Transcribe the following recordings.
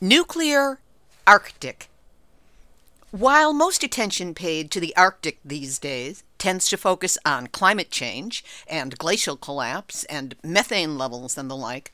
Nuclear Arctic. While most attention paid to the Arctic these days tends to focus on climate change and glacial collapse and methane levels and the like,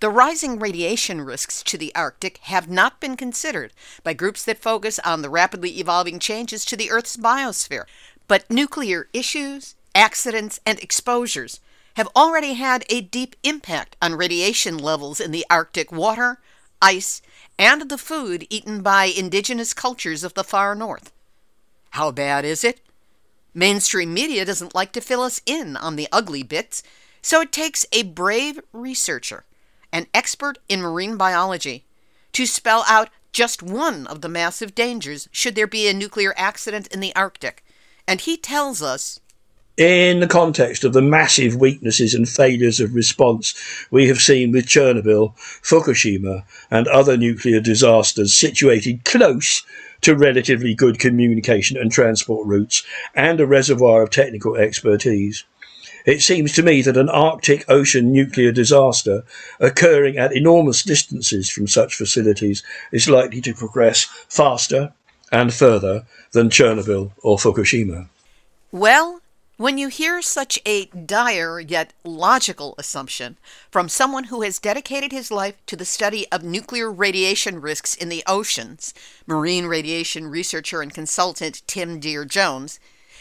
the rising radiation risks to the Arctic have not been considered by groups that focus on the rapidly evolving changes to the Earth's biosphere. But nuclear issues, accidents, and exposures have already had a deep impact on radiation levels in the Arctic water, ice, and the food eaten by indigenous cultures of the far north. How bad is it? Mainstream media doesn't like to fill us in on the ugly bits, so it takes a brave researcher, an expert in marine biology, to spell out just one of the massive dangers should there be a nuclear accident in the Arctic. And he tells us in the context of the massive weaknesses and failures of response we have seen with Chernobyl, Fukushima, and other nuclear disasters situated close to relatively good communication and transport routes and a reservoir of technical expertise. It seems to me that an Arctic Ocean nuclear disaster occurring at enormous distances from such facilities is likely to progress faster and further than Chernobyl or Fukushima. Well, when you hear such a dire yet logical assumption from someone who has dedicated his life to the study of nuclear radiation risks in the oceans, marine radiation researcher and consultant Tim Deere Jones,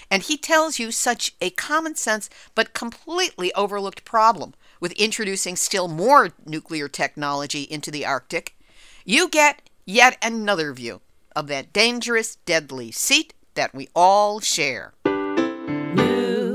and he tells you such a common sense but completely overlooked problem with introducing still more nuclear technology into the Arctic, you get yet another view of that dangerous, deadly seat that we all share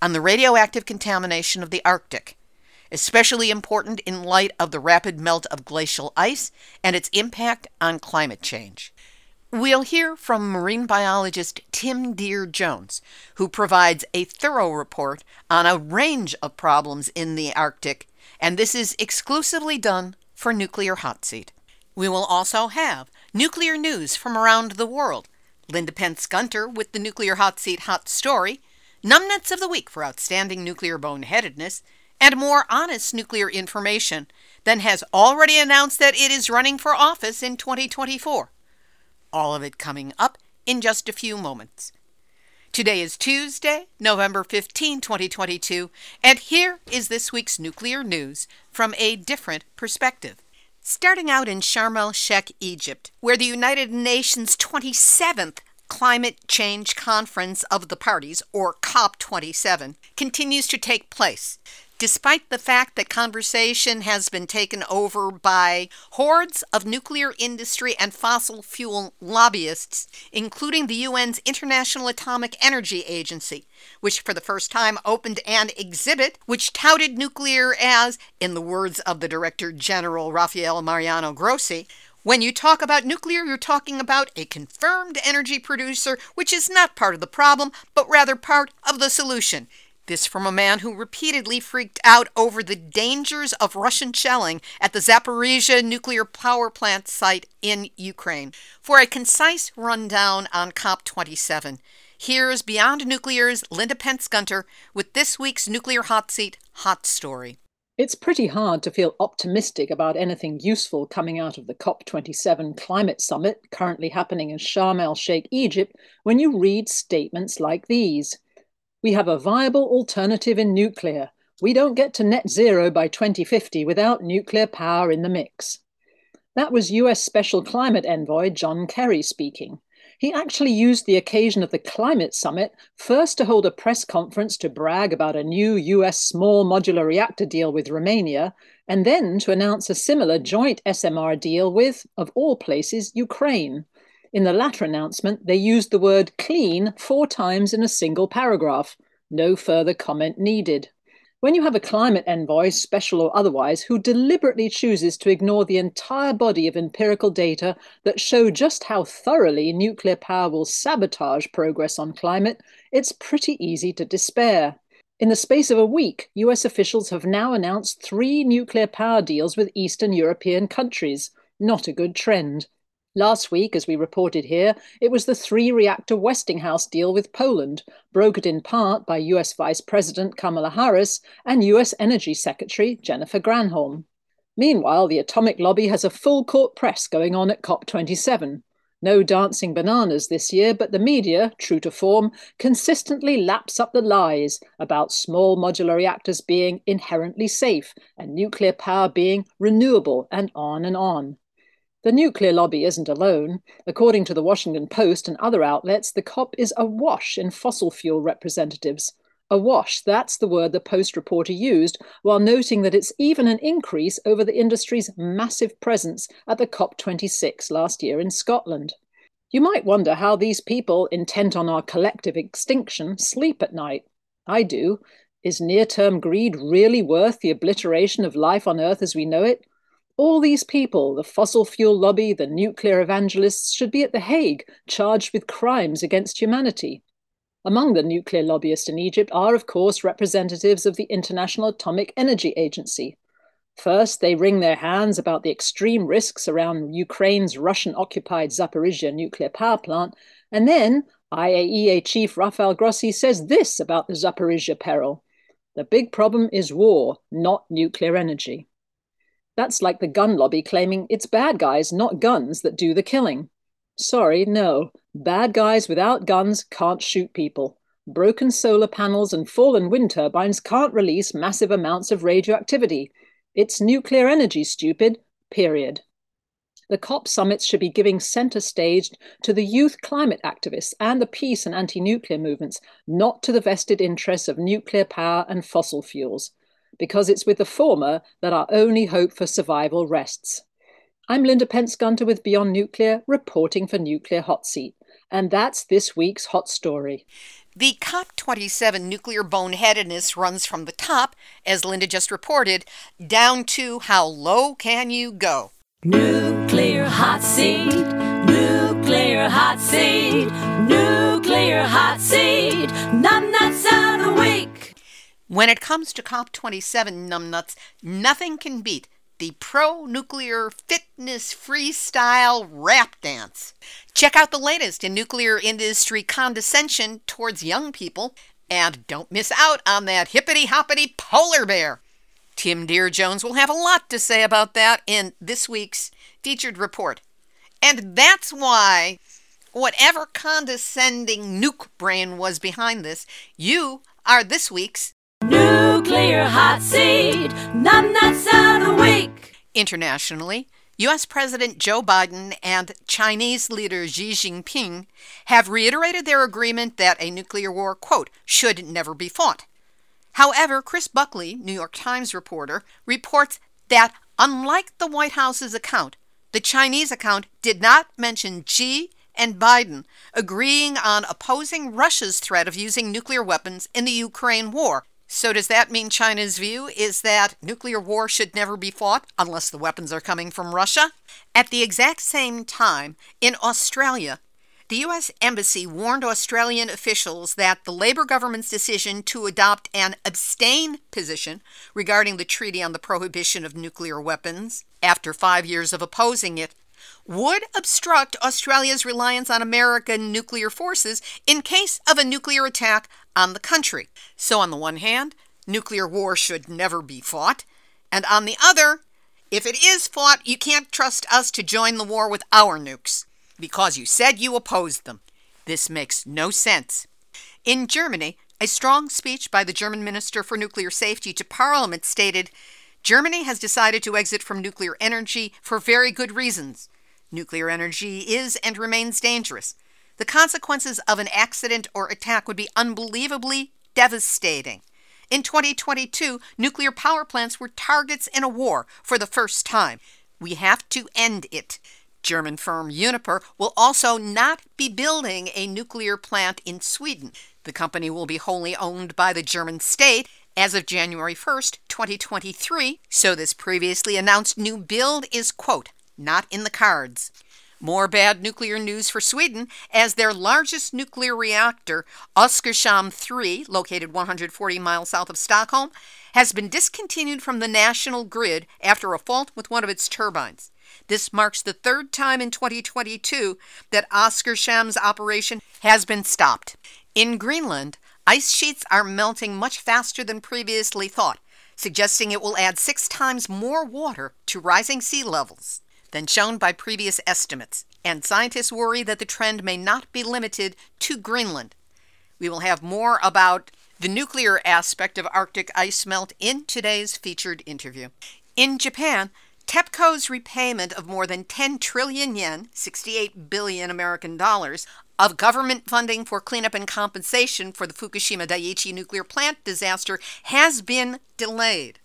on the radioactive contamination of the Arctic, especially important in light of the rapid melt of glacial ice and its impact on climate change. We'll hear from marine biologist Tim Deere Jones, who provides a thorough report on a range of problems in the Arctic, and this is exclusively done for Nuclear Hot Seat. We will also have nuclear news from around the world Linda Pentz Gunter with the Nuclear Hot Seat Hot Story, Numbnuts of the Week for outstanding nuclear boneheadedness, and more honest nuclear information than has already announced that it is running for office in 2024. All of it coming up in just a few moments. Today is Tuesday, November 15, 2022, and here is this week's nuclear news from a different perspective. Starting out in Sharm el Sheikh, Egypt, where the United Nations 27th Climate Change Conference of the Parties, or COP27, continues to take place. Despite the fact that conversation has been taken over by hordes of nuclear industry and fossil fuel lobbyists, including the UN's International Atomic Energy Agency, which for the first time opened an exhibit which touted nuclear as, in the words of the Director General Rafael Mariano Grossi, when you talk about nuclear, you're talking about a confirmed energy producer, which is not part of the problem, but rather part of the solution. This from a man who repeatedly freaked out over the dangers of Russian shelling at the Zaporizhia nuclear power plant site in Ukraine. For a concise rundown on COP27, here's Beyond Nuclear's Linda Pentz Gunter with this week's Nuclear Hot Seat Hot Story. It's pretty hard to feel optimistic about anything useful coming out of the COP27 climate summit currently happening in Sharm el Sheikh, Egypt, when you read statements like these. We have a viable alternative in nuclear. We don't get to net zero by 2050 without nuclear power in the mix. That was US Special Climate Envoy John Kerry speaking. He actually used the occasion of the climate summit first to hold a press conference to brag about a new US small modular reactor deal with Romania, and then to announce a similar joint SMR deal with, of all places, Ukraine. In the latter announcement, they used the word clean four times in a single paragraph. No further comment needed. When you have a climate envoy, special or otherwise, who deliberately chooses to ignore the entire body of empirical data that show just how thoroughly nuclear power will sabotage progress on climate, it's pretty easy to despair. In the space of a week, US officials have now announced three nuclear power deals with Eastern European countries. Not a good trend. Last week, as we reported here, it was the three reactor Westinghouse deal with Poland, brokered in part by US Vice President Kamala Harris and US Energy Secretary Jennifer Granholm. Meanwhile, the atomic lobby has a full court press going on at COP27. No dancing bananas this year, but the media, true to form, consistently laps up the lies about small modular reactors being inherently safe and nuclear power being renewable, and on and on. The nuclear lobby isn't alone. According to the Washington Post and other outlets, the COP is awash in fossil fuel representatives. Awash, that's the word the Post reporter used, while noting that it's even an increase over the industry's massive presence at the COP26 last year in Scotland. You might wonder how these people, intent on our collective extinction, sleep at night. I do. Is near term greed really worth the obliteration of life on Earth as we know it? All these people, the fossil fuel lobby, the nuclear evangelists, should be at The Hague, charged with crimes against humanity. Among the nuclear lobbyists in Egypt are, of course, representatives of the International Atomic Energy Agency. First, they wring their hands about the extreme risks around Ukraine's Russian occupied Zaporizhia nuclear power plant, and then IAEA chief Rafael Grossi says this about the Zaporizhia peril the big problem is war, not nuclear energy. That's like the gun lobby claiming it's bad guys, not guns, that do the killing. Sorry, no. Bad guys without guns can't shoot people. Broken solar panels and fallen wind turbines can't release massive amounts of radioactivity. It's nuclear energy, stupid. Period. The COP summits should be giving center stage to the youth climate activists and the peace and anti nuclear movements, not to the vested interests of nuclear power and fossil fuels because it's with the former that our only hope for survival rests. I'm Linda Pentz Gunter with Beyond Nuclear, reporting for Nuclear Hot Seat. And that's this week's hot story. The COP27 nuclear boneheadedness runs from the top, as Linda just reported, down to how low can you go? Nuclear hot seat, nuclear hot seat, nuclear hot seat, numbnuts of the week. When it comes to COP27 numbnuts, nothing can beat the pro nuclear fitness freestyle rap dance. Check out the latest in nuclear industry condescension towards young people, and don't miss out on that hippity hoppity polar bear. Tim Deere Jones will have a lot to say about that in this week's featured report. And that's why, whatever condescending nuke brain was behind this, you are this week's Nuclear hot seat, the week. Internationally, U.S. President Joe Biden and Chinese leader Xi Jinping have reiterated their agreement that a nuclear war, quote, should never be fought. However, Chris Buckley, New York Times reporter, reports that unlike the White House's account, the Chinese account did not mention Xi and Biden agreeing on opposing Russia's threat of using nuclear weapons in the Ukraine war, so, does that mean China's view is that nuclear war should never be fought unless the weapons are coming from Russia? At the exact same time, in Australia, the U.S. Embassy warned Australian officials that the Labor government's decision to adopt an abstain position regarding the Treaty on the Prohibition of Nuclear Weapons, after five years of opposing it, would obstruct Australia's reliance on American nuclear forces in case of a nuclear attack on the country. So, on the one hand, nuclear war should never be fought, and on the other, if it is fought, you can't trust us to join the war with our nukes because you said you opposed them. This makes no sense. In Germany, a strong speech by the German Minister for Nuclear Safety to Parliament stated Germany has decided to exit from nuclear energy for very good reasons. Nuclear energy is and remains dangerous. The consequences of an accident or attack would be unbelievably devastating. In 2022, nuclear power plants were targets in a war for the first time. We have to end it. German firm Uniper will also not be building a nuclear plant in Sweden. The company will be wholly owned by the German state as of January 1st, 2023, so this previously announced new build is, quote, not in the cards. More bad nuclear news for Sweden, as their largest nuclear reactor, Oskarshamn 3, located 140 miles south of Stockholm, has been discontinued from the national grid after a fault with one of its turbines. This marks the third time in 2022 that Oskarshamn's operation has been stopped. In Greenland, ice sheets are melting much faster than previously thought, suggesting it will add six times more water to rising sea levels than shown by previous estimates, and scientists worry that the trend may not be limited to Greenland. We will have more about the nuclear aspect of Arctic ice melt in today's featured interview. In Japan, TEPCO's repayment of more than 10 trillion yen, 68 billion American dollars, of government funding for cleanup and compensation for the Fukushima Daiichi nuclear plant disaster has been delayed.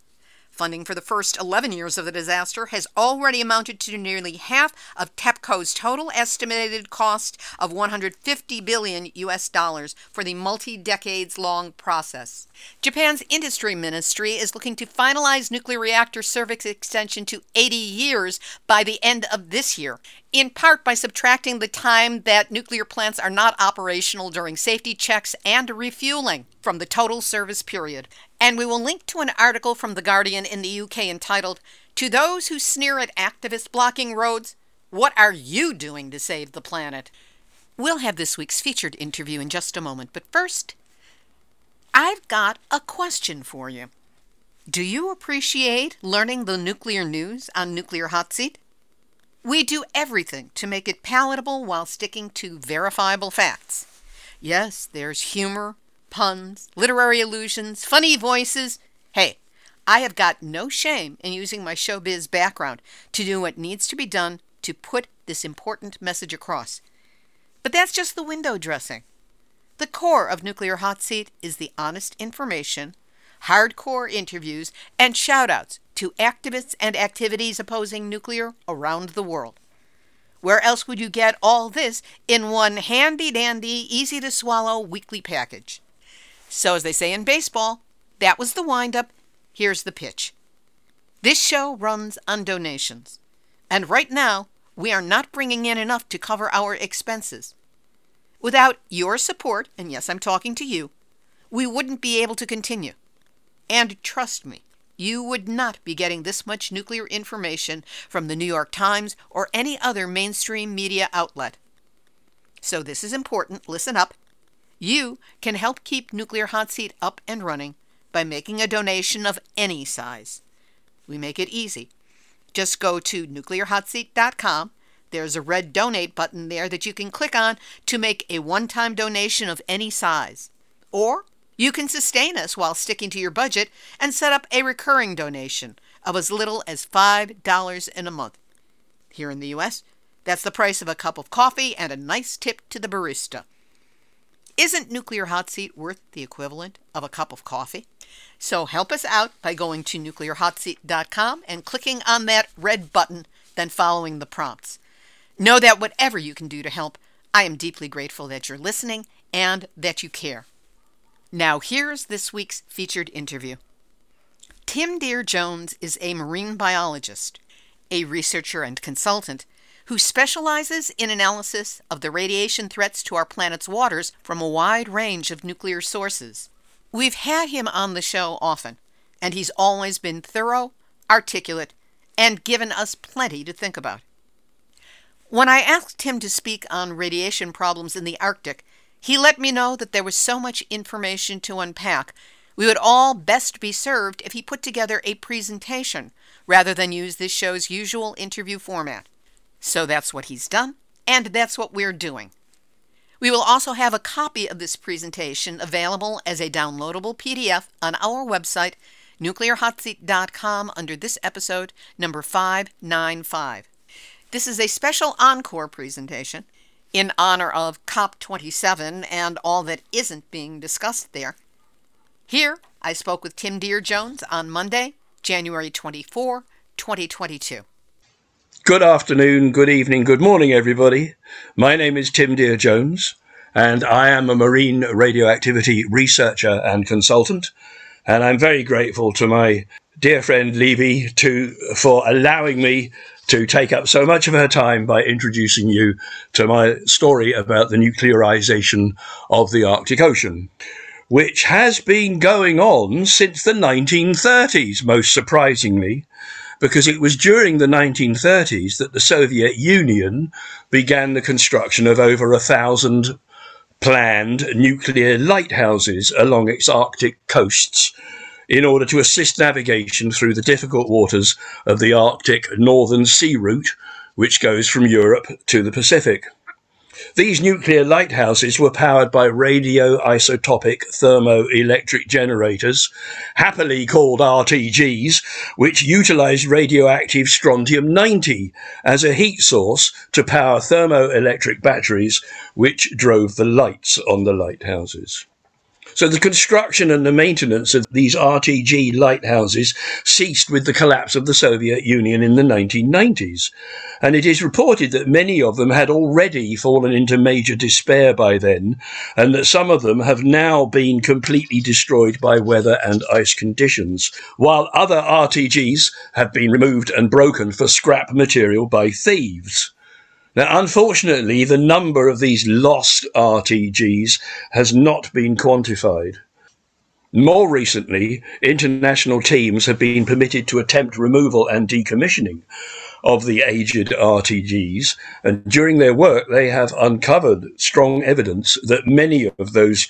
Funding for the first 11 years of the disaster has already amounted to nearly half of TEPCO's total estimated cost of 150 billion US dollars for the multi-decades long process. Japan's industry ministry is looking to finalize nuclear reactor service extension to 80 years by the end of this year, in part by subtracting the time that nuclear plants are not operational during safety checks and refueling from the total service period. And we will link to an article from The Guardian in the UK entitled, To Those Who Sneer at Activists Blocking Roads, What Are You Doing to Save the Planet? We'll have this week's featured interview in just a moment, but first, I've got a question for you. Do you appreciate learning the nuclear news on Nuclear Hot Seat? We do everything to make it palatable while sticking to verifiable facts. Yes, there's humor, puns, literary allusions, funny voices. Hey, I have got no shame in using my showbiz background to do what needs to be done to put this important message across. But that's just the window dressing. The core of Nuclear Hot Seat is the honest information, hardcore interviews, and shoutouts to activists and activities opposing nuclear around the world. Where else would you get all this in one handy dandy, easy to swallow weekly package? So, as they say in baseball, that was the windup. Here's the pitch. This show runs on donations. And right now, we are not bringing in enough to cover our expenses. Without your support, and yes, I'm talking to you, we wouldn't be able to continue. And trust me, you would not be getting this much nuclear information from the New York Times or any other mainstream media outlet. So, this is important. Listen up. You can help keep Nuclear Hot Seat up and running by making a donation of any size. We make it easy. Just go to nuclearhotseat.com. There's a red donate button there that you can click on to make a one time donation of any size. Or you can sustain us while sticking to your budget and set up a recurring donation of as little as $5 in a month. Here in the US, that's the price of a cup of coffee and a nice tip to the barista. Isn't Nuclear Hot Seat worth the equivalent of a cup of coffee? So help us out by going to nuclearhotseat.com and clicking on that red button, then following the prompts. Know that whatever you can do to help, I am deeply grateful that you're listening and that you care. Now, here's this week's featured interview. Tim Deere Jones is a marine biologist, a researcher and consultant who specializes in analysis of the radiation threats to our planet's waters from a wide range of nuclear sources. We've had him on the show often, and he's always been thorough, articulate, and given us plenty to think about. When I asked him to speak on radiation problems in the Arctic, he let me know that there was so much information to unpack. We would all best be served if he put together a presentation rather than use this show's usual interview format. So that's what he's done, and that's what we're doing. We will also have a copy of this presentation available as a downloadable PDF on our website, nuclearhotseat.com under this episode, number 595. This is a special encore presentation in honor of COP27 and all that isn't being discussed there. Here, I spoke with Tim Deere Jones on Monday, January 24, 2022. Good afternoon, good evening, good morning, everybody. My name is Tim Deere Jones, and I am a marine radioactivity researcher and consultant. And I'm very grateful to my dear friend Levy to for allowing me to take up so much of her time by introducing you to my story about the nuclearization of the Arctic Ocean, which has been going on since the 1930s, most surprisingly, because it was during the 1930s that the Soviet Union began the construction of over a thousand planned nuclear lighthouses along its Arctic coasts in order to assist navigation through the difficult waters of the Arctic Northern Sea Route, which goes from Europe to the Pacific. These nuclear lighthouses were powered by radioisotopic thermoelectric generators, happily called RTGs, which utilized radioactive strontium 90 as a heat source to power thermoelectric batteries, which drove the lights on the lighthouses. So the construction and the maintenance of these RTG lighthouses ceased with the collapse of the Soviet Union in the 1990s. And it is reported that many of them had already fallen into major despair by then, and that some of them have now been completely destroyed by weather and ice conditions, while other RTGs have been removed and broken for scrap material by thieves. Now, unfortunately, the number of these lost RTGs has not been quantified. More recently, international teams have been permitted to attempt removal and decommissioning of the aged RTGs, and during their work, they have uncovered strong evidence that many of those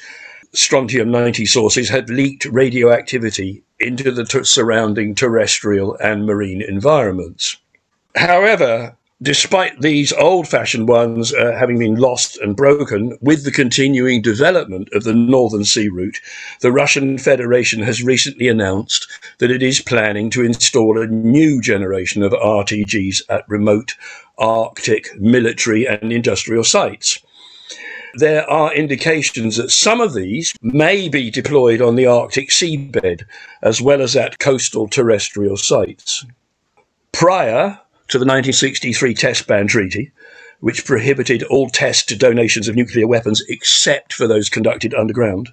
strontium 90 sources had leaked radioactivity into the surrounding terrestrial and marine environments. However, despite these old fashioned ones uh, having been lost and broken, with the continuing development of the Northern Sea Route, the Russian Federation has recently announced that it is planning to install a new generation of RTGs at remote Arctic military and industrial sites. There are indications that some of these may be deployed on the Arctic seabed as well as at coastal terrestrial sites. Prior to the 1963 Test Ban Treaty, which prohibited all test donations of nuclear weapons except for those conducted underground.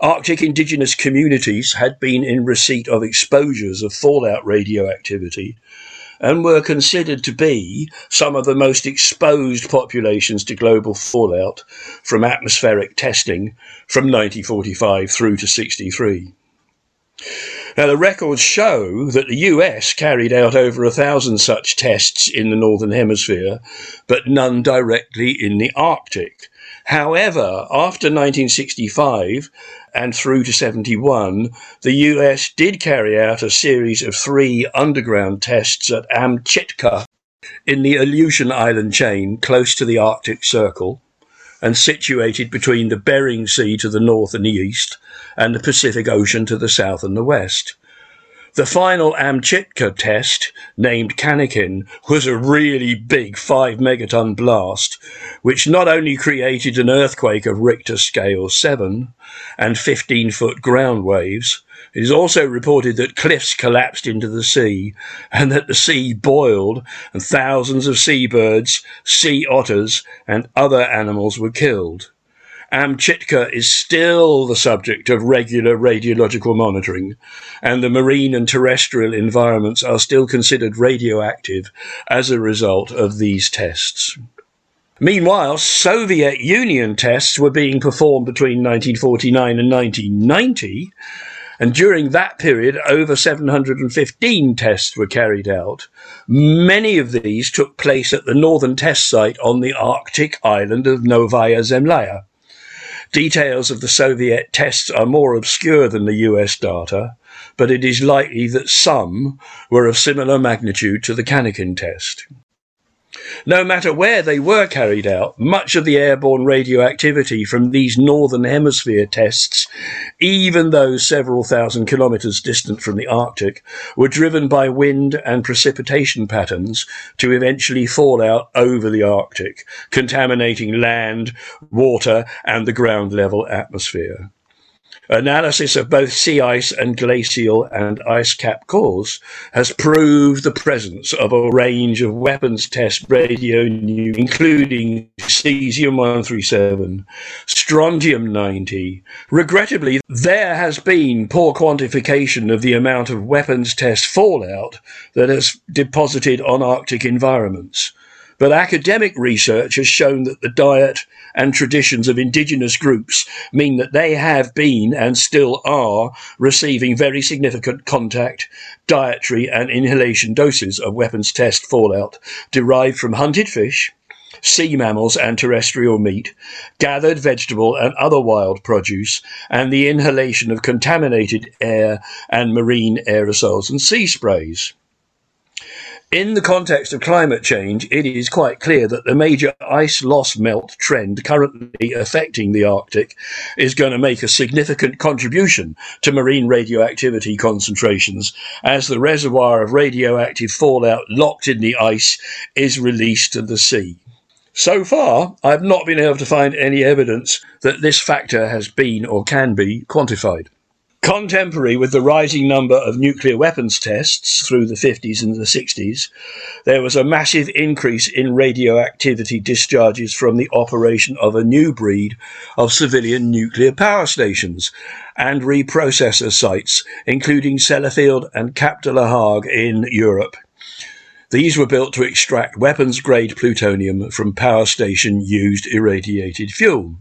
Arctic indigenous communities had been in receipt of exposures of fallout radioactivity and were considered to be some of the most exposed populations to global fallout from atmospheric testing from 1945 through to 63. Now, the records show that the US carried out over a thousand such tests in the Northern Hemisphere, but none directly in the Arctic. However, after 1965 and through to 71, the US did carry out a series of three underground tests at Amchitka in the Aleutian Island chain close to the Arctic Circle and situated between the Bering Sea to the north and the east and the Pacific Ocean to the south and the west. The final Amchitka test, named Cannikin, was a really big 5 megaton blast, which not only created an earthquake of Richter scale 7 and 15 foot ground waves, it is also reported that cliffs collapsed into the sea and that the sea boiled and thousands of seabirds, sea otters, and other animals were killed. Amchitka is still the subject of regular radiological monitoring, and the marine and terrestrial environments are still considered radioactive as a result of these tests. Meanwhile, Soviet Union tests were being performed between 1949 and 1990, and during that period, over 715 tests were carried out. Many of these took place at the northern test site on the Arctic island of Novaya Zemlya. Details of the Soviet tests are more obscure than the US data, but it is likely that some were of similar magnitude to the Cannikin test. No matter where they were carried out, much of the airborne radioactivity from these Northern Hemisphere tests, even though several thousand kilometres distant from the Arctic, were driven by wind and precipitation patterns to eventually fall out over the Arctic, contaminating land, water, and the ground level atmosphere. Analysis of both sea ice and glacial and ice cap cores has proved the presence of a range of weapons test radio, including cesium 137, strontium 90. Regrettably, there has been poor quantification of the amount of weapons test fallout that has deposited on Arctic environments. But academic research has shown that the diet and traditions of indigenous groups mean that they have been and still are receiving very significant contact, dietary, and inhalation doses of weapons test fallout derived from hunted fish, sea mammals and terrestrial meat, gathered vegetable and other wild produce, and the inhalation of contaminated air and marine aerosols and sea sprays. In the context of climate change, it is quite clear that the major ice loss melt trend currently affecting the Arctic is going to make a significant contribution to marine radioactivity concentrations as the reservoir of radioactive fallout locked in the ice is released to the sea. So far, I've not been able to find any evidence that this factor has been or can be quantified. Contemporary with the rising number of nuclear weapons tests through the 50s and the 60s, there was a massive increase in radioactivity discharges from the operation of a new breed of civilian nuclear power stations and reprocessor sites, including Sellafield and Cap de la Hague in Europe. These were built to extract weapons grade plutonium from power station used irradiated fuel.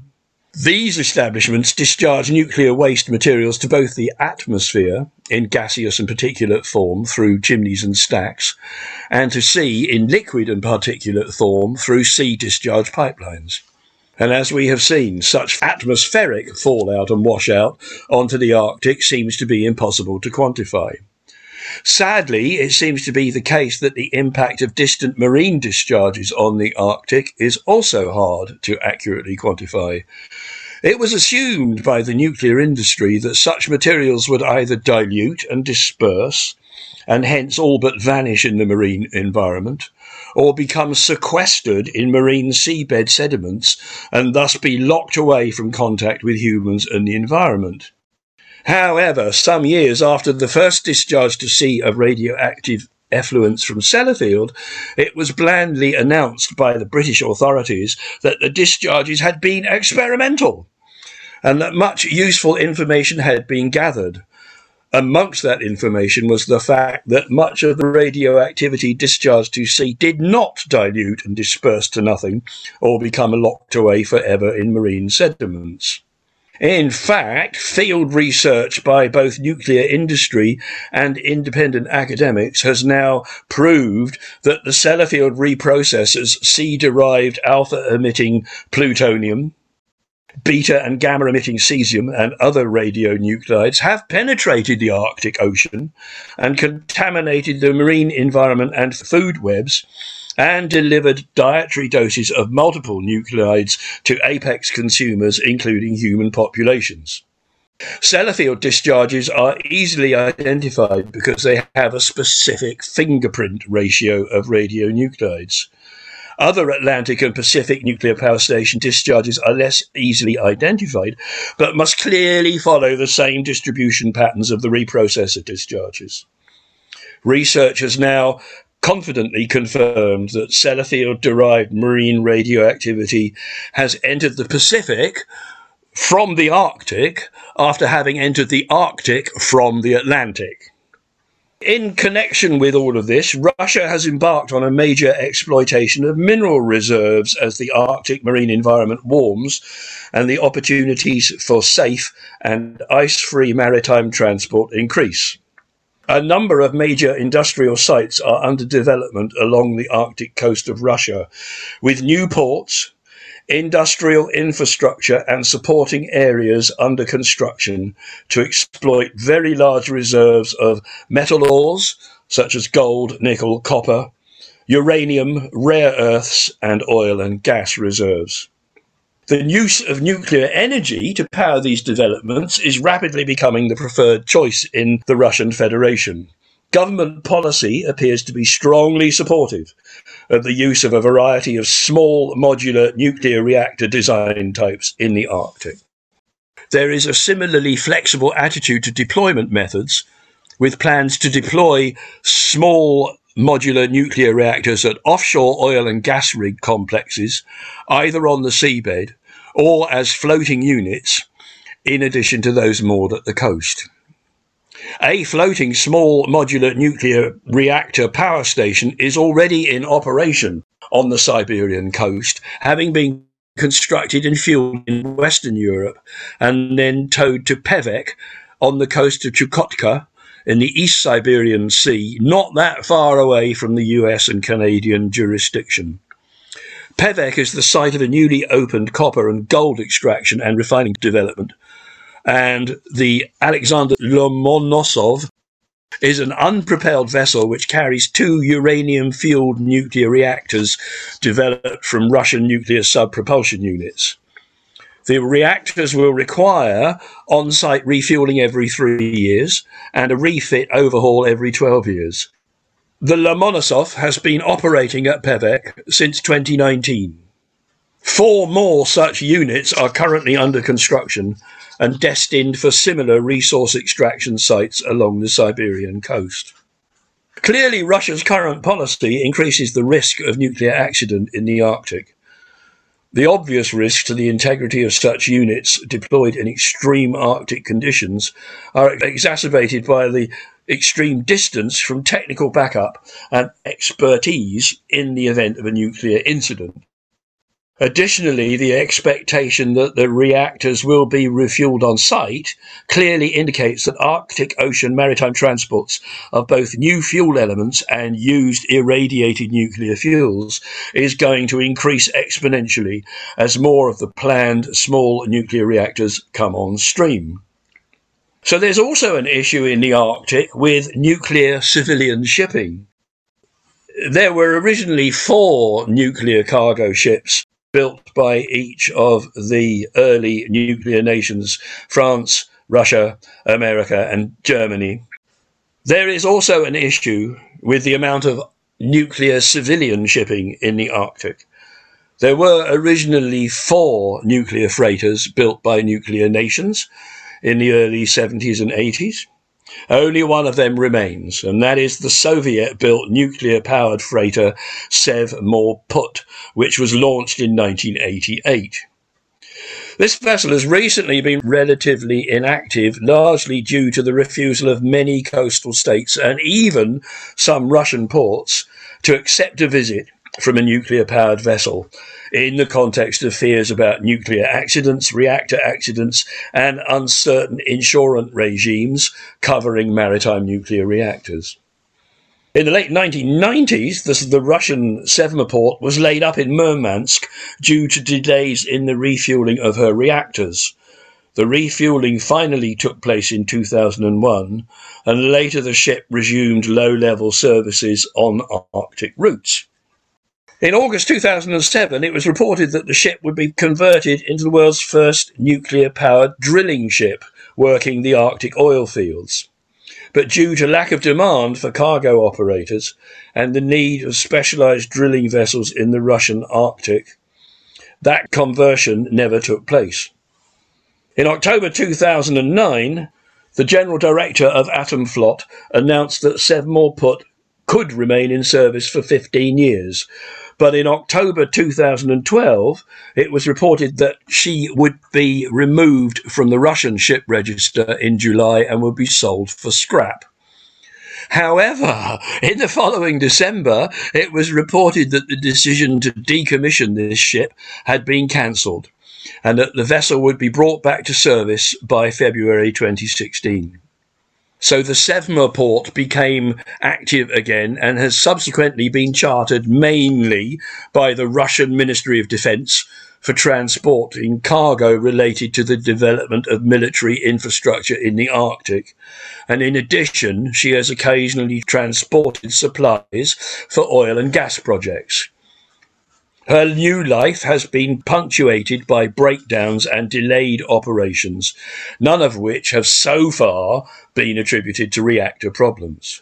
These establishments discharge nuclear waste materials to both the atmosphere in gaseous and particulate form through chimneys and stacks, and to sea in liquid and particulate form through sea discharge pipelines. And as we have seen, such atmospheric fallout and washout onto the Arctic seems to be impossible to quantify. Sadly, it seems to be the case that the impact of distant marine discharges on the Arctic is also hard to accurately quantify. It was assumed by the nuclear industry that such materials would either dilute and disperse, and hence all but vanish in the marine environment, or become sequestered in marine seabed sediments and thus be locked away from contact with humans and the environment. However, some years after the first discharge to sea of radioactive effluents from Sellafield, it was blandly announced by the British authorities that the discharges had been experimental and that much useful information had been gathered. Amongst that information was the fact that much of the radioactivity discharged to sea did not dilute and disperse to nothing or become locked away forever in marine sediments. In fact, field research by both nuclear industry and independent academics has now proved that the Sellafield reprocessors sea derived alpha emitting plutonium, beta and gamma emitting cesium and other radionuclides have penetrated the Arctic Ocean and contaminated the marine environment and food webs and delivered dietary doses of multiple nuclides to apex consumers, including human populations. Sellafield discharges are easily identified because they have a specific fingerprint ratio of radionuclides. Other Atlantic and Pacific nuclear power station discharges are less easily identified, but must clearly follow the same distribution patterns of the reprocessor discharges. Research has now confidently confirmed that Sellafield derived marine radioactivity has entered the Pacific from the Arctic after having entered the Arctic from the Atlantic. In connection with all of this, Russia has embarked on a major exploitation of mineral reserves as the Arctic marine environment warms and the opportunities for safe and ice free maritime transport increase. A number of major industrial sites are under development along the Arctic coast of Russia, with new ports, industrial infrastructure, and supporting areas under construction to exploit very large reserves of metal ores, such as gold, nickel, copper, uranium, rare earths, and oil and gas reserves. The use of nuclear energy to power these developments is rapidly becoming the preferred choice in the Russian Federation. Government policy appears to be strongly supportive of the use of a variety of small modular nuclear reactor design types in the Arctic. There is a similarly flexible attitude to deployment methods, with plans to deploy small modular nuclear reactors at offshore oil and gas rig complexes, either on the seabed or as floating units, in addition to those moored at the coast. A floating small modular nuclear reactor power station is already in operation on the Siberian coast, having been constructed and fueled in Western Europe and then towed to Pevek on the coast of Chukotka in the East Siberian Sea, not that far away from the US and Canadian jurisdiction. Pevek is the site of a newly opened copper and gold extraction and refining development, and the Alexander Lomonosov is an unpropelled vessel which carries two uranium fueled nuclear reactors developed from Russian nuclear sub propulsion units. The reactors will require on site refueling every three years and a refit overhaul every 12 years. The Lomonosov has been operating at Pevek since 2019. Four more such units are currently under construction and destined for similar resource extraction sites along the Siberian coast. Clearly, Russia's current policy increases the risk of nuclear accident in the Arctic. The obvious risks to the integrity of such units deployed in extreme Arctic conditions are exacerbated by the extreme distance from technical backup and expertise in the event of a nuclear incident. Additionally, the expectation that the reactors will be refueled on site clearly indicates that Arctic Ocean maritime transports of both new fuel elements and used irradiated nuclear fuels is going to increase exponentially as more of the planned small nuclear reactors come on stream. So there's also an issue in the Arctic with nuclear civilian shipping. There were originally four nuclear cargo ships built by each of the early nuclear nations France, Russia, America, and Germany. There is also an issue with the amount of nuclear civilian shipping in the Arctic. There were originally four nuclear freighters built by nuclear nations in the early 70s and 80s. Only one of them remains, and that is the Soviet built nuclear powered freighter Sevmorput, which was launched in 1988. This vessel has recently been relatively inactive, largely due to the refusal of many coastal states and even some Russian ports to accept a visit from a nuclear powered vessel in the context of fears about nuclear accidents, reactor accidents, and uncertain insurance regimes covering maritime nuclear reactors. In the late 1990s, the, the Russian Sevmorput was laid up in Murmansk due to delays in the refueling of her reactors. The refueling finally took place in 2001, and later the ship resumed low level services on Arctic routes. In August 2007, it was reported that the ship would be converted into the world's first nuclear powered drilling ship working the Arctic oil fields. But due to lack of demand for cargo operators and the need of specialized drilling vessels in the Russian Arctic, that conversion never took place. In October 2009, the General Director of Atomflot announced that Sevmorput could remain in service for 15 years, but in October 2012, it was reported that she would be removed from the Russian ship register in July and would be sold for scrap. However, in the following December, it was reported that the decision to decommission this ship had been cancelled and that the vessel would be brought back to service by February 2016. So the Sevmorput became active again and has subsequently been chartered mainly by the Russian Ministry of Defense for transporting cargo related to the development of military infrastructure in the Arctic. And in addition, she has occasionally transported supplies for oil and gas projects. Her new life has been punctuated by breakdowns and delayed operations, none of which have so far been attributed to reactor problems.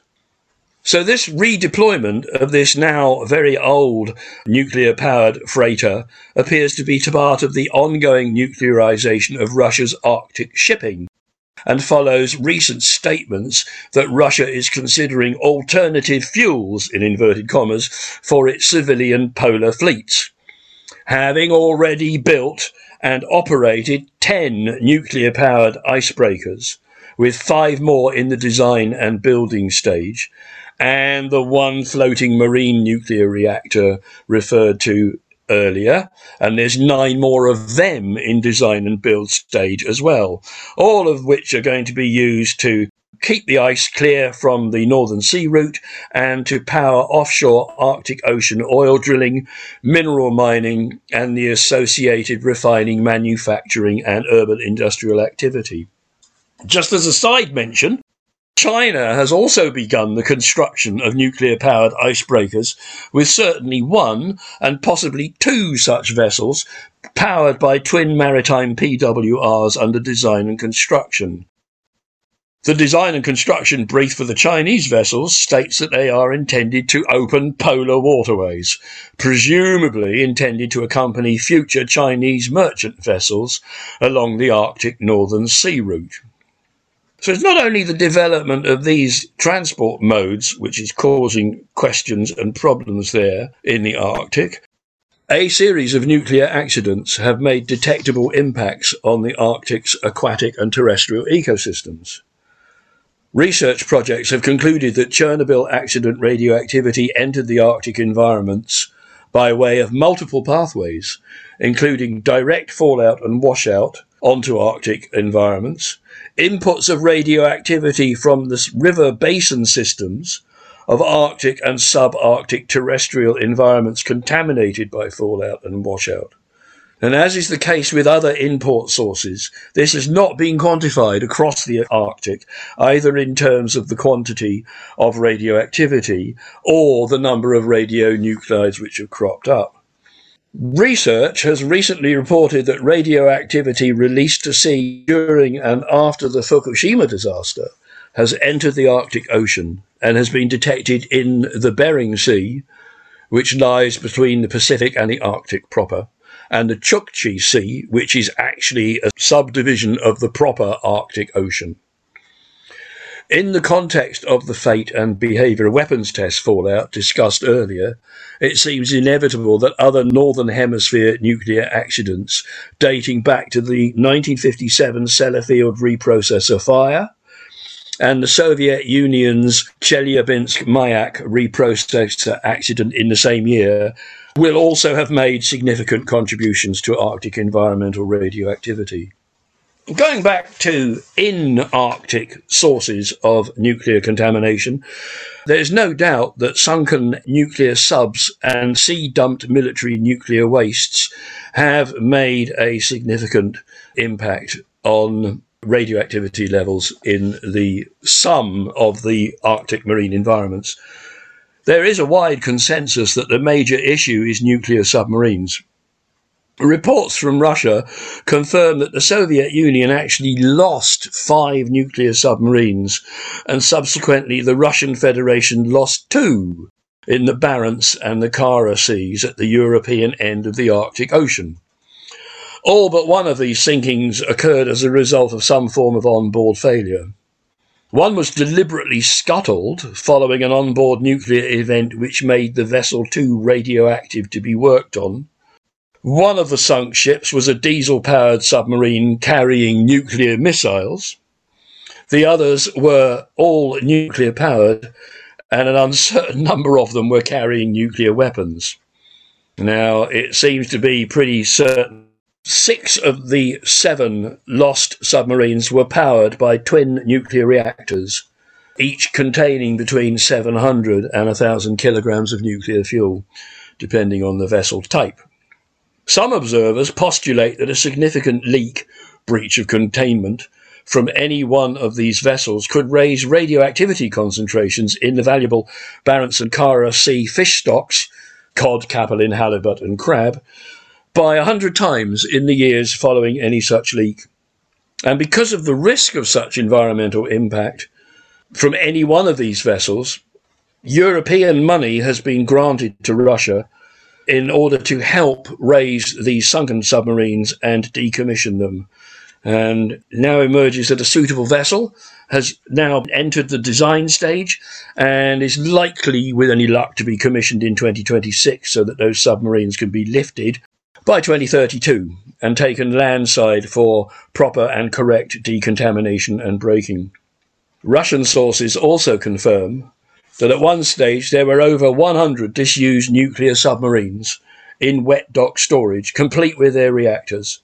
So, this redeployment of this now very old nuclear powered freighter appears to be part of the ongoing nuclearization of Russia's Arctic shipping and follows recent statements that Russia is considering alternative fuels, in inverted commas, for its civilian polar fleets. Having already built and operated 10 nuclear powered icebreakers, with five more in the design and building stage, and the one floating marine nuclear reactor referred to earlier, and there's nine more of them in design and build stage as well, all of which are going to be used to keep the ice clear from the Northern Sea route and to power offshore Arctic Ocean oil drilling, mineral mining, and the associated refining, manufacturing, and urban industrial activity. Just as a side mention, China has also begun the construction of nuclear powered icebreakers, with certainly one and possibly two such vessels powered by twin maritime PWRs under design and construction. The design and construction brief for the Chinese vessels states that they are intended to open polar waterways, presumably intended to accompany future Chinese merchant vessels along the Arctic Northern Sea route. So it's not only the development of these transport modes which is causing questions and problems there in the Arctic. A series of nuclear accidents have made detectable impacts on the Arctic's aquatic and terrestrial ecosystems. Research projects have concluded that Chernobyl accident radioactivity entered the Arctic environments by way of multiple pathways, including direct fallout and washout onto Arctic environments, inputs of radioactivity from the river basin systems of Arctic and subarctic terrestrial environments contaminated by fallout and washout. And as is the case with other import sources, this has not been quantified across the Arctic, either in terms of the quantity of radioactivity or the number of radionuclides which have cropped up. Research has recently reported that radioactivity released to sea during and after the Fukushima disaster has entered the Arctic Ocean and has been detected in the Bering Sea, which lies between the Pacific and the Arctic proper, and the Chukchi Sea, which is actually a subdivision of the proper Arctic Ocean. In the context of the fate and behaviour of weapons test fallout discussed earlier, it seems inevitable that other Northern Hemisphere nuclear accidents dating back to the 1957 Sellafield reprocessor fire and the Soviet Union's Chelyabinsk Mayak reprocessor accident in the same year will also have made significant contributions to Arctic environmental radioactivity. Going back to in Arctic sources of nuclear contamination, there's no doubt that sunken nuclear subs and sea dumped military nuclear wastes have made a significant impact on radioactivity levels in the sum of the Arctic marine environments. There is a wide consensus that the major issue is nuclear submarines. Reports from Russia confirm that the Soviet Union actually lost five nuclear submarines, and subsequently the Russian Federation lost two in the Barents and the Kara Seas at the European end of the Arctic Ocean. All but one of these sinkings occurred as a result of some form of on-board failure. One was deliberately scuttled following an on-board nuclear event which made the vessel too radioactive to be worked on. One of the sunk ships was a diesel powered submarine carrying nuclear missiles. The others were all nuclear powered, and an uncertain number of them were carrying nuclear weapons. Now, it seems to be pretty certain six of the seven lost submarines were powered by twin nuclear reactors, each containing between 700 and 1,000 kilograms of nuclear fuel, depending on the vessel type. Some observers postulate that a significant leak, breach of containment, from any one of these vessels could raise radioactivity concentrations in the valuable Barents and Kara Sea fish stocks, cod, capelin, halibut, and crab, by a hundred times in the years following any such leak. And because of the risk of such environmental impact from any one of these vessels, European money has been granted to Russia in order to help raise these sunken submarines and decommission them. And now emerges that a suitable vessel has now entered the design stage and is likely, with any luck, to be commissioned in 2026 so that those submarines can be lifted by 2032 and taken landside for proper and correct decontamination and breaking. Russian sources also confirm that at one stage there were over 100 disused nuclear submarines in wet dock storage, complete with their reactors,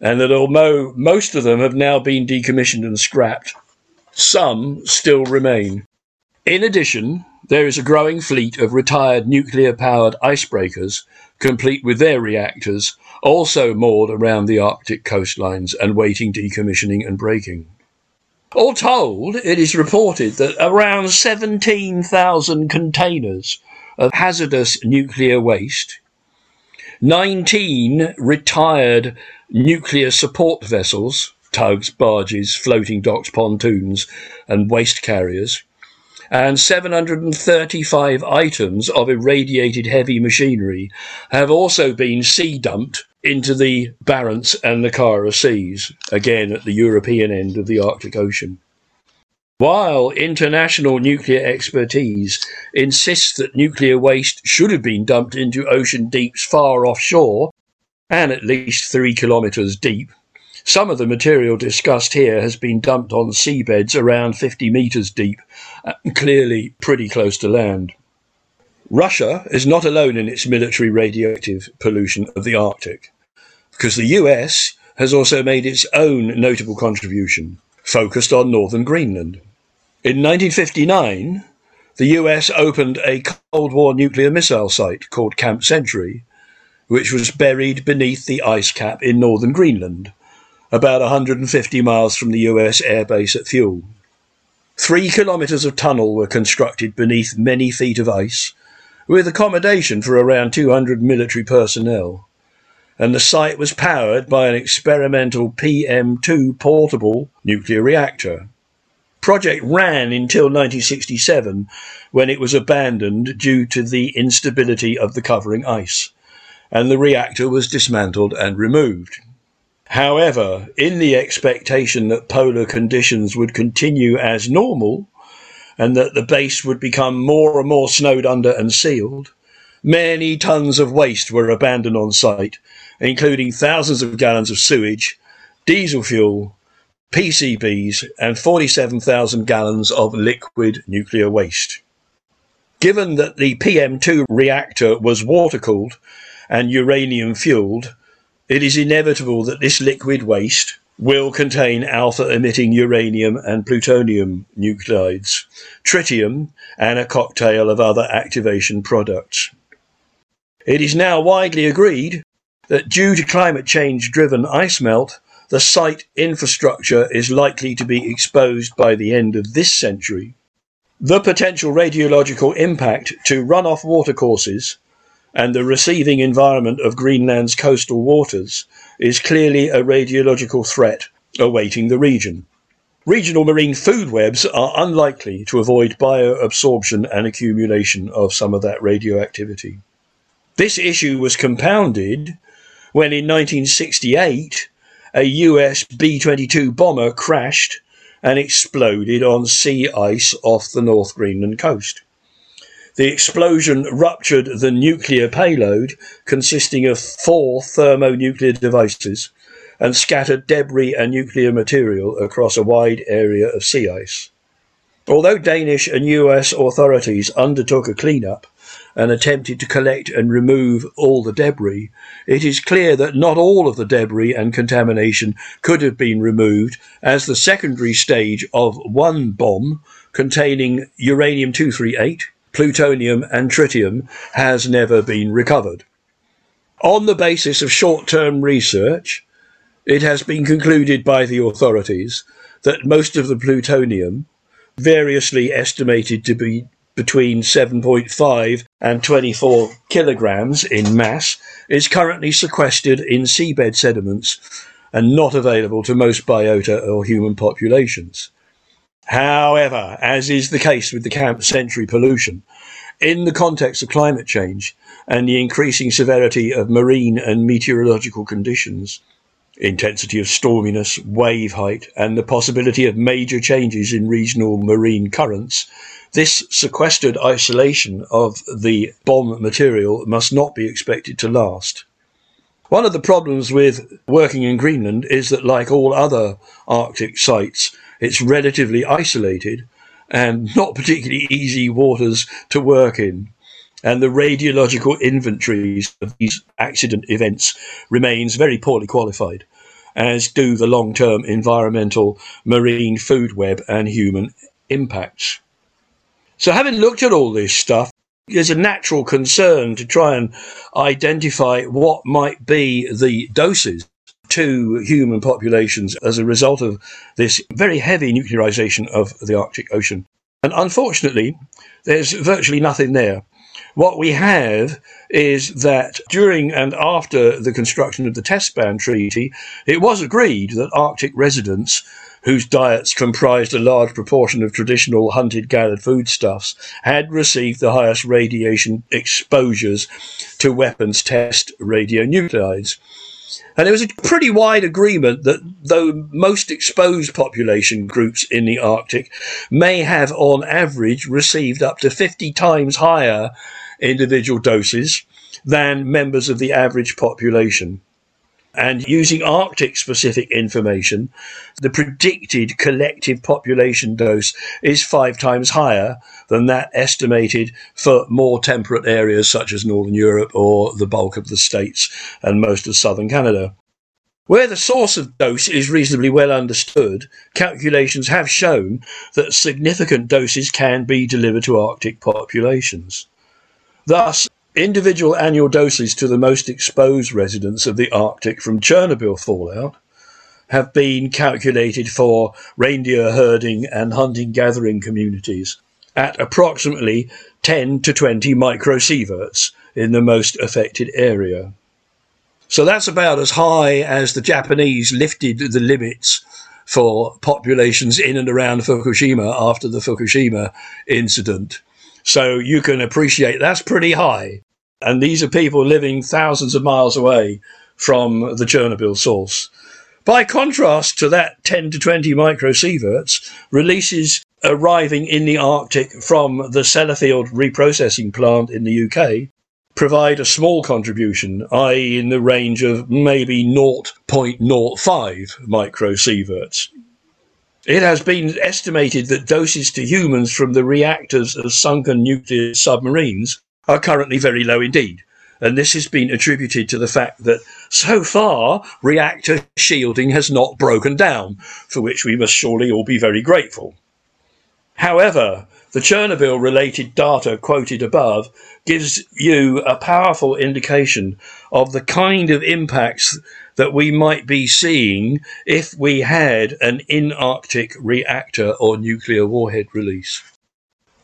and that although most of them have now been decommissioned and scrapped, some still remain. In addition, there is a growing fleet of retired nuclear powered icebreakers, complete with their reactors, also moored around the Arctic coastlines and waiting decommissioning and breaking. All told, it is reported that around 17,000 containers of hazardous nuclear waste, 19 retired nuclear support vessels, tugs, barges, floating docks, pontoons, and waste carriers, and 735 items of irradiated heavy machinery have also been sea dumped into the Barents and the Kara Seas, again at the European end of the Arctic Ocean. While international nuclear expertise insists that nuclear waste should have been dumped into ocean deeps far offshore and at least three kilometres deep, some of the material discussed here has been dumped on seabeds around 50 metres deep, uh, clearly pretty close to land. Russia is not alone in its military radioactive pollution of the Arctic because the US has also made its own notable contribution, focused on northern Greenland. In 1959, the US opened a Cold War nuclear missile site called Camp Century, which was buried beneath the ice cap in northern Greenland, about 150 miles from the US airbase at Thule. Three kilometres of tunnel were constructed beneath many feet of ice, with accommodation for around 200 military personnel and the site was powered by an experimental PM2 portable nuclear reactor. Project ran until 1967 when it was abandoned due to the instability of the covering ice, and the reactor was dismantled and removed. However, in the expectation that polar conditions would continue as normal and that the base would become more and more snowed under and sealed, many tons of waste were abandoned on site including thousands of gallons of sewage, diesel fuel, PCBs, and 47,000 gallons of liquid nuclear waste. Given that the PM2 reactor was water cooled and uranium fueled, it is inevitable that this liquid waste will contain alpha emitting uranium and plutonium nuclides, tritium, and a cocktail of other activation products. It is now widely agreed that due to climate change driven ice melt, the site infrastructure is likely to be exposed by the end of this century. The potential radiological impact to runoff watercourses and the receiving environment of Greenland's coastal waters is clearly a radiological threat awaiting the region. Regional marine food webs are unlikely to avoid bioabsorption and accumulation of some of that radioactivity. This issue was compounded when in 1968 a US B 22 bomber crashed and exploded on sea ice off the North Greenland coast. The explosion ruptured the nuclear payload consisting of four thermonuclear devices and scattered debris and nuclear material across a wide area of sea ice. Although Danish and US authorities undertook a cleanup, and attempted to collect and remove all the debris, it is clear that not all of the debris and contamination could have been removed, as the secondary stage of one bomb containing uranium 238, plutonium, and tritium has never been recovered. On the basis of short term research, it has been concluded by the authorities that most of the plutonium, variously estimated to be between 7.5 and 24 kilograms in mass, is currently sequestered in seabed sediments and not available to most biota or human populations. However, as is the case with the Camp Century pollution, in the context of climate change and the increasing severity of marine and meteorological conditions, intensity of storminess, wave height, and the possibility of major changes in regional marine currents, this sequestered isolation of the bomb material must not be expected to last. One of the problems with working in Greenland is that, like all other Arctic sites, it's relatively isolated and not particularly easy waters to work in. And the radiological inventories of these accident events remains very poorly qualified, as do the long term environmental, marine food web, and human impacts. So, having looked at all this stuff, there's a natural concern to try and identify what might be the doses to human populations as a result of this very heavy nuclearization of the Arctic Ocean. And unfortunately, there's virtually nothing there. What we have is that during and after the construction of the Test Ban Treaty, it was agreed that Arctic residents whose diets comprised a large proportion of traditional hunted gathered foodstuffs, had received the highest radiation exposures to weapons test radionuclides. And there was a pretty wide agreement that though most exposed population groups in the Arctic may have, on average, received up to 50 times higher individual doses than members of the average population. And using Arctic specific information, the predicted collective population dose is five times higher than that estimated for more temperate areas such as Northern Europe or the bulk of the States and most of southern Canada. Where the source of dose is reasonably well understood, calculations have shown that significant doses can be delivered to Arctic populations. Thus, individual annual doses to the most exposed residents of the Arctic from Chernobyl fallout have been calculated for reindeer herding and hunting gathering communities at approximately 10 to 20 microsieverts in the most affected area. So that's about as high as the Japanese lifted the limits for populations in and around Fukushima after the Fukushima incident. So you can appreciate that's pretty high. And these are people living thousands of miles away from the Chernobyl source. By contrast to that 10 to 20 microsieverts, releases arriving in the Arctic from the Sellafield reprocessing plant in the UK provide a small contribution, i.e., in the range of maybe 0.05 microsieverts. It has been estimated that doses to humans from the reactors of sunken nuclear submarines are currently very low indeed. And this has been attributed to the fact that so far reactor shielding has not broken down, for which we must surely all be very grateful. However, the Chernobyl related data quoted above gives you a powerful indication of the kind of impacts that we might be seeing if we had an in Arctic reactor or nuclear warhead release.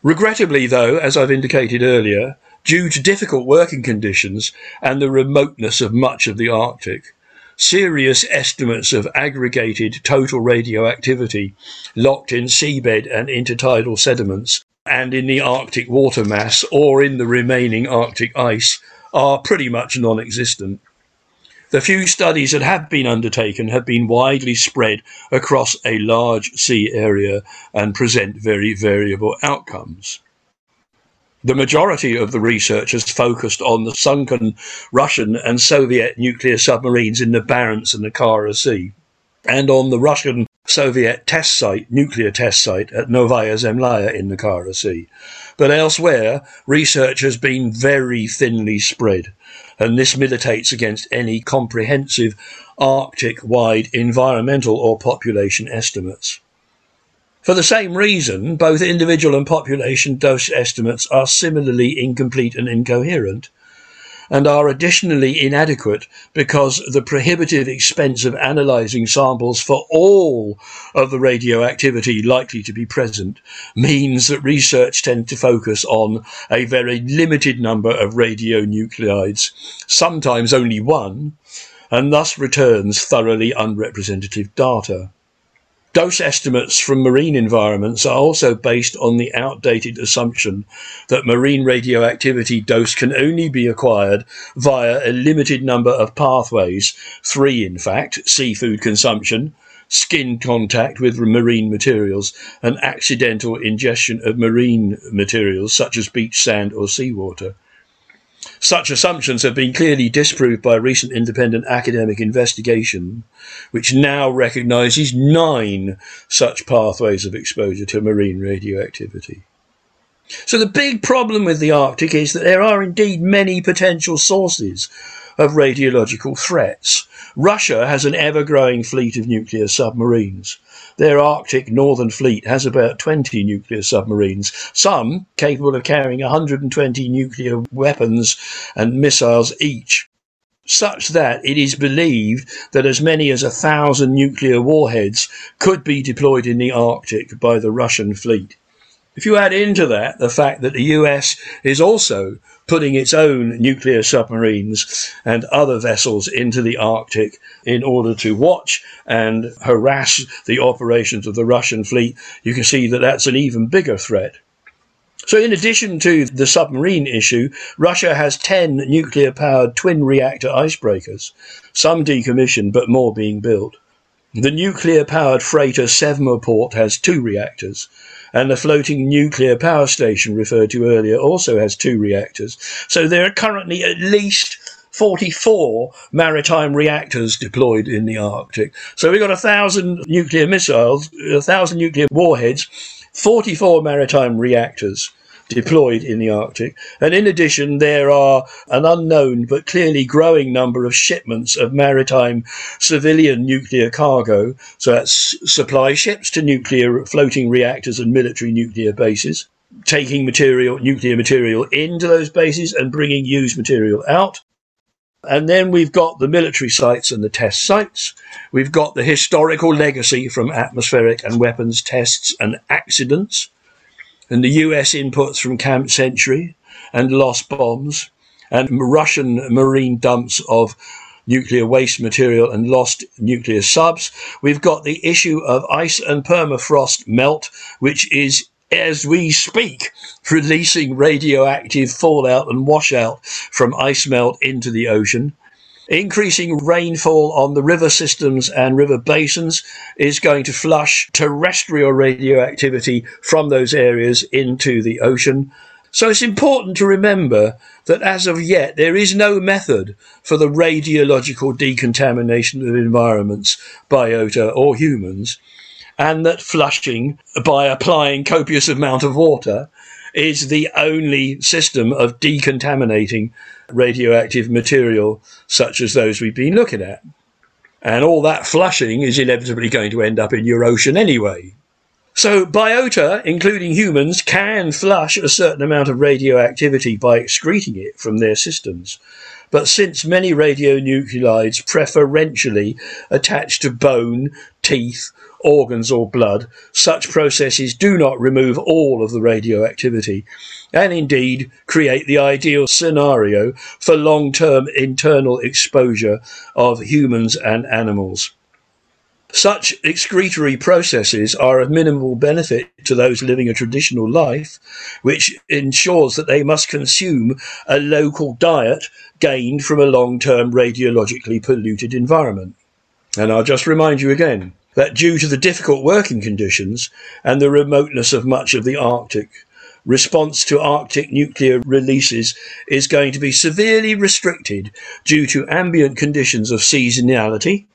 Regrettably, though, as I've indicated earlier, due to difficult working conditions and the remoteness of much of the Arctic, serious estimates of aggregated total radioactivity locked in seabed and intertidal sediments and in the Arctic water mass or in the remaining Arctic ice are pretty much non existent. The few studies that have been undertaken have been widely spread across a large sea area and present very variable outcomes. The majority of the research has focused on the sunken Russian and Soviet nuclear submarines in the Barents and the Kara Sea, and on the Russian Soviet test site, nuclear test site at Novaya Zemlya in the Kara Sea. But elsewhere, research has been very thinly spread and this militates against any comprehensive Arctic wide environmental or population estimates. For the same reason, both individual and population dose estimates are similarly incomplete and incoherent. and are additionally inadequate because the prohibitive expense of analysing samples for all of the radioactivity likely to be present means that research tends to focus on a very limited number of radionuclides, sometimes only one, and thus returns thoroughly unrepresentative data. Dose estimates from marine environments are also based on the outdated assumption that marine radioactivity dose can only be acquired via a limited number of pathways, three in fact, seafood consumption, skin contact with marine materials, and accidental ingestion of marine materials such as beach sand or seawater. Such assumptions have been clearly disproved by recent independent academic investigation, which now recognizes nine such pathways of exposure to marine radioactivity. So the big problem with the Arctic is that there are indeed many potential sources of radiological threats. Russia has an ever growing fleet of nuclear submarines. Their Arctic Northern Fleet has about 20 nuclear submarines, some capable of carrying 120 nuclear weapons and missiles each such that it is believed that as many as a thousand nuclear warheads could be deployed in the Arctic by the Russian fleet. If you add into that the fact that the US is also putting its own nuclear submarines and other vessels into the Arctic in order to watch and harass the operations of the Russian fleet, you can see that that's an even bigger threat. So, in addition to the submarine issue, Russia has 10 nuclear powered twin reactor icebreakers, some decommissioned but more being built. The nuclear powered freighter Sevmorput has two reactors, and the floating nuclear power station referred to earlier also has two reactors. So there are currently at least 44 maritime reactors deployed in the Arctic. So we've got a thousand nuclear missiles, a thousand nuclear warheads, 44 maritime reactors deployed in the Arctic. And in addition, there are an unknown but clearly growing number of shipments of maritime civilian nuclear cargo. So that's supply ships to nuclear floating reactors and military nuclear bases. Taking material, nuclear material into those bases and bringing used material out. And then we've got the military sites and the test sites. We've got the historical legacy from atmospheric and weapons tests and accidents and the US inputs from Camp Century and lost bombs and Russian marine dumps of nuclear waste material and lost nuclear subs. We've got the issue of ice and permafrost melt, which is as we speak, releasing radioactive fallout and washout from ice melt into the ocean. Increasing rainfall on the river systems and river basins is going to flush terrestrial radioactivity from those areas into the ocean. So it's important to remember that as of yet, there is no method for the radiological decontamination of environments, biota or humans, and that flushing by applying copious amount of water is the only system of decontaminating radioactive material such as those we've been looking at. And all that flushing is inevitably going to end up in your ocean anyway. So, biota, including humans, can flush a certain amount of radioactivity by excreting it from their systems. But since many radionuclides preferentially attach to bone, teeth, organs, or blood, such processes do not remove all of the radioactivity and indeed create the ideal scenario for long term internal exposure of humans and animals. Such excretory processes are of minimal benefit to those living a traditional life, which ensures that they must consume a local diet gained from a long term radiologically polluted environment. And I'll just remind you again that due to the difficult working conditions and the remoteness of much of the Arctic, response to Arctic nuclear releases is going to be severely restricted due to ambient conditions of seasonality,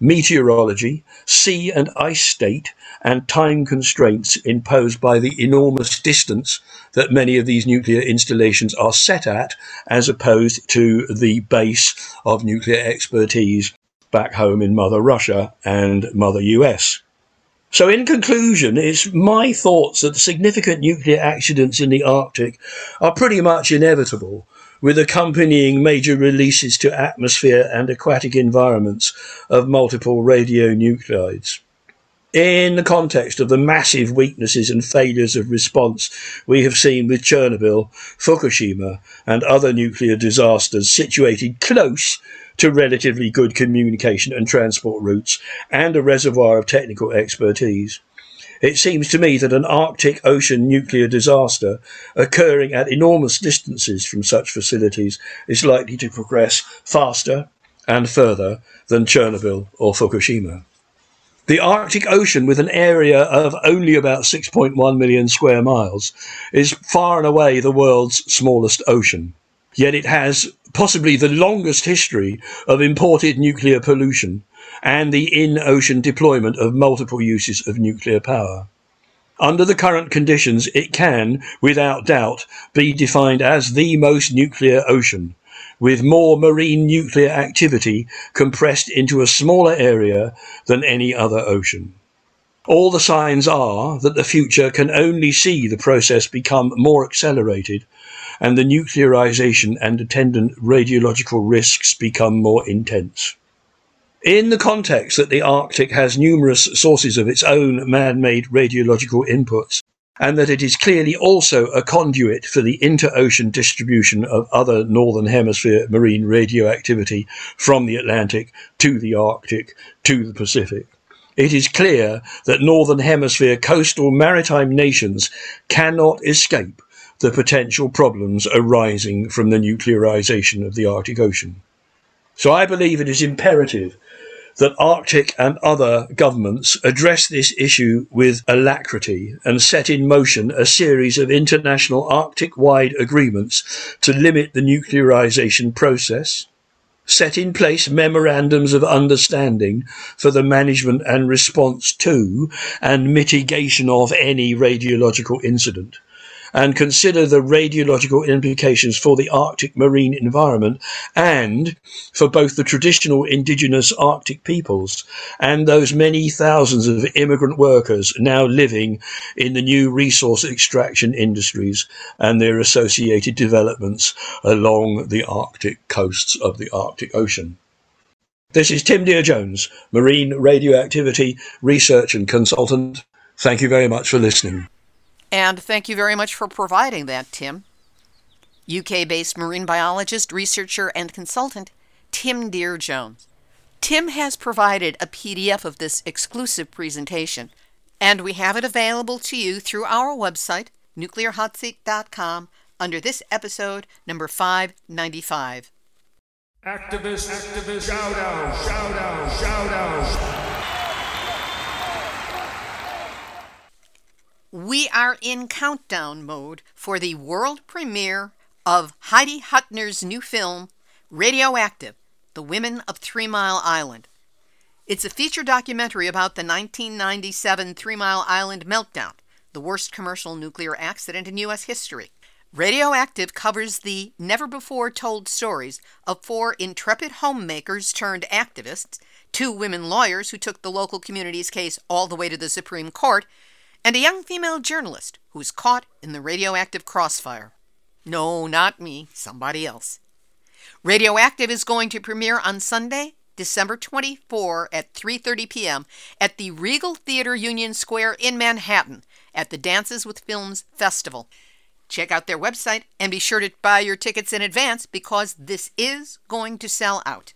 meteorology, sea and ice state, and time constraints imposed by the enormous distance that many of these nuclear installations are set at, as opposed to the base of nuclear expertise back home in Mother Russia and Mother US. So, in conclusion, it's my thoughts that significant nuclear accidents in the Arctic are pretty much inevitable with accompanying major releases to atmosphere and aquatic environments of multiple radionuclides. In the context of the massive weaknesses and failures of response we have seen with Chernobyl, Fukushima, and other nuclear disasters situated close to relatively good communication and transport routes and a reservoir of technical expertise. It seems to me that an Arctic Ocean nuclear disaster occurring at enormous distances from such facilities is likely to progress faster and further than Chernobyl or Fukushima. The Arctic Ocean, with an area of only about 6.1 million square miles, is far and away the world's smallest ocean. Yet it has possibly the longest history of imported nuclear pollution and the in ocean deployment of multiple uses of nuclear power. Under the current conditions, it can, without doubt, be defined as the most nuclear ocean, with more marine nuclear activity compressed into a smaller area than any other ocean. All the signs are that the future can only see the process become more accelerated and the nuclearization and attendant radiological risks become more intense. In the context that the Arctic has numerous sources of its own man made radiological inputs, and that it is clearly also a conduit for the inter-ocean distribution of other northern hemisphere marine radioactivity from the Atlantic to the Arctic to the Pacific. It is clear that northern hemisphere coastal maritime nations cannot escape the potential problems arising from the nuclearization of the Arctic Ocean. So I believe it is imperative that Arctic and other governments address this issue with alacrity and set in motion a series of international Arctic wide agreements to limit the nuclearization process, set in place memorandums of understanding for the management and response to and mitigation of any radiological incident and consider the radiological implications for the Arctic marine environment and for both the traditional indigenous Arctic peoples and those many thousands of immigrant workers now living in the new resource extraction industries and their associated developments along the Arctic coasts of the Arctic Ocean. This is Tim Deere Jones, Marine Radioactivity Research and Consultant. Thank you very much for listening. And thank you very much for providing that, Tim. UK based marine biologist, researcher, and consultant, Tim Deere Jones. Tim has provided a PDF of this exclusive presentation, and we have it available to you through our website, nuclearhotseat.com, under this episode, number 595. Activist, activist, shout out, shout out, shout out. We are in countdown mode for the world premiere of Heidi Hutner's new film, Radioactive The Women of Three Mile Island. It's a feature documentary about the 1997 Three Mile Island meltdown, the worst commercial nuclear accident in U.S. history. Radioactive covers the never before told stories of four intrepid homemakers turned activists, two women lawyers who took the local community's case all the way to the Supreme Court, and a young female journalist who was caught in the radioactive crossfire. No, not me, somebody else. Radioactive is going to premiere on Sunday, December 24 at 3:30 p.m. at the Regal Theater Union Square in Manhattan at the Dances with Films Festival. Check out their website and be sure to buy your tickets in advance because this is going to sell out.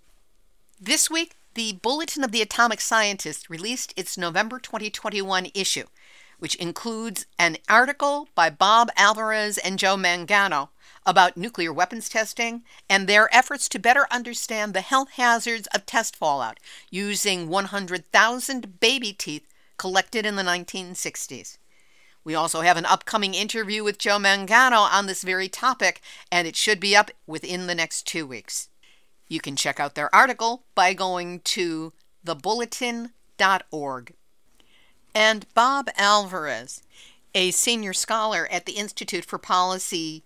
This week, the Bulletin of the Atomic Scientist released its November 2021 issue which includes an article by Bob Alvarez and Joe Mangano about nuclear weapons testing and their efforts to better understand the health hazards of test fallout using 100,000 baby teeth collected in the 1960s. We also have an upcoming interview with Joe Mangano on this very topic, and it should be up within the next two weeks. You can check out their article by going to thebulletin.org and Bob Alvarez, a senior scholar at the Institute for Policy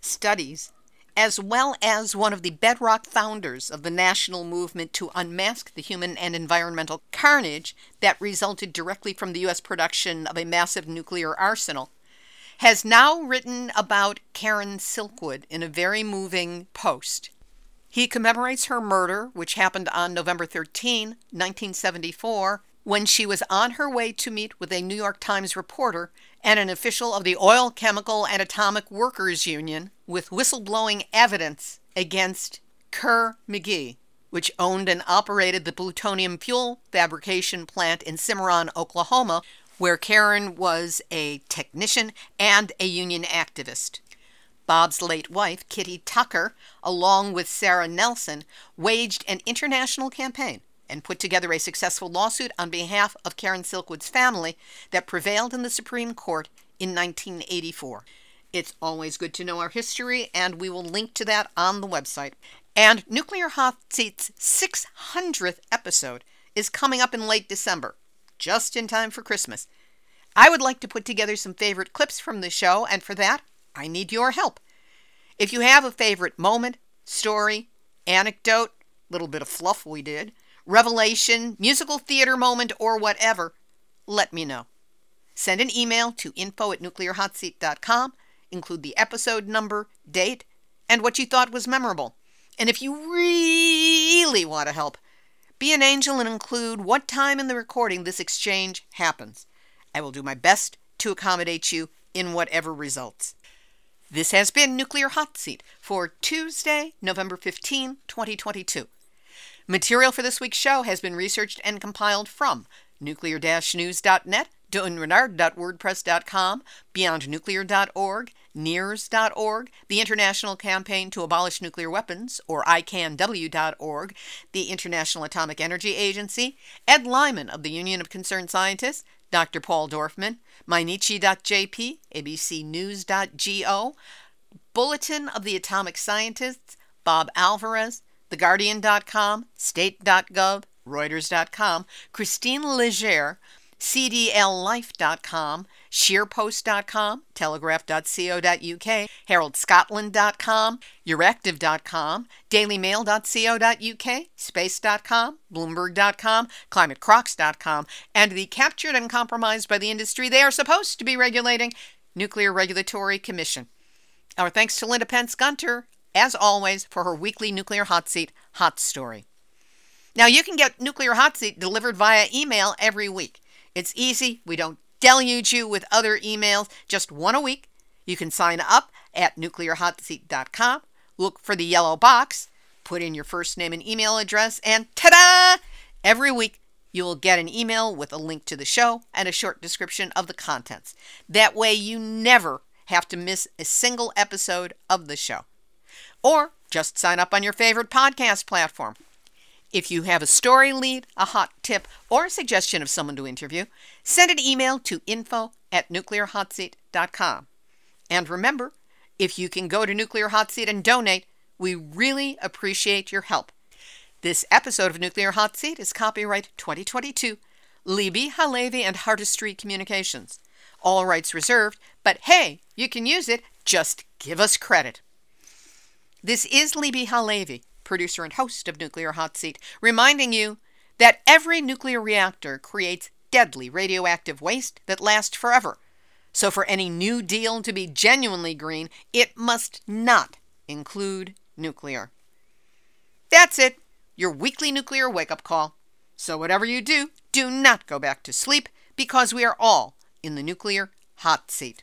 Studies, as well as one of the bedrock founders of the national movement to unmask the human and environmental carnage that resulted directly from the U.S. production of a massive nuclear arsenal, has now written about Karen Silkwood in a very moving post. He commemorates her murder, which happened on November 13, 1974, when she was on her way to meet with a New York Times reporter and an official of the Oil, Chemical, and Atomic Workers Union with whistleblowing evidence against Kerr McGee, which owned and operated the plutonium fuel fabrication plant in Cimarron, Oklahoma, where Karen was a technician and a union activist. Bob's late wife, Kitty Tucker, along with Sarah Nelson, waged an international campaign and put together a successful lawsuit on behalf of Karen Silkwood's family that prevailed in the Supreme Court in 1984. It's always good to know our history, and we will link to that on the website. And Nuclear Hot Seat's 600th episode is coming up in late December, just in time for Christmas. I would like to put together some favorite clips from the show, and for that, I need your help. If you have a favorite moment, story, anecdote, little bit of fluff we did, revelation, musical theater moment, or whatever, let me know. Send an email to info at nuclearhotseat.com, include the episode number, date, and what you thought was memorable. And if you really want to help, be an angel and include what time in the recording this exchange happens. I will do my best to accommodate you in whatever results. This has been Nuclear Hot Seat for Tuesday, November 15, 2022. Material for this week's show has been researched and compiled from nuclear-news.net, doenrenard.wordpress.com, beyondnuclear.org, NIRS.org, the International Campaign to Abolish Nuclear Weapons, or ICANW.org, the International Atomic Energy Agency, Ed Lyman of the Union of Concerned Scientists, Dr. Paul Dorfman, Mainichi.jp, abcnews.go, Bulletin of the Atomic Scientists, Bob Alvarez, TheGuardian.com, State.gov, Reuters.com, Christine Leger, CDLLife.com, ScheerPost.com, Telegraph.co.uk, HeraldScotland.com, Euractiv.com, DailyMail.co.uk, Space.com, Bloomberg.com, ClimateCrocks.com, and the captured and compromised by the industry they are supposed to be regulating, Nuclear Regulatory Commission. Our thanks to Linda Pentz Gunter, as always, for her weekly Nuclear Hot Seat Hot Story. Now, you can get Nuclear Hot Seat delivered via email every week. It's easy. We don't deluge you with other emails, just one a week. You can sign up at nuclearhotseat.com. Look for the yellow box, put in your first name and email address, and ta da! Every week, you will get an email with a link to the show and a short description of the contents. That way, you never have to miss a single episode of the show. Or just sign up on your favorite podcast platform. If you have a story lead, a hot tip, or a suggestion of someone to interview, send an email to info at nuclearhotseat.com. And remember, if you can go to Nuclear Hot Seat and donate, we really appreciate your help. This episode of Nuclear Hot Seat is copyright 2022, Libbe HaLevy and Heartistry Communications. All rights reserved, but hey, you can use it, just give us credit. This is Libbe HaLevy, producer and host of Nuclear Hot Seat, reminding you that every nuclear reactor creates deadly radioactive waste that lasts forever. So, for any new deal to be genuinely green, it must not include nuclear. That's it, your weekly nuclear wake up call. So, whatever you do, do not go back to sleep because we are all in the nuclear hot seat.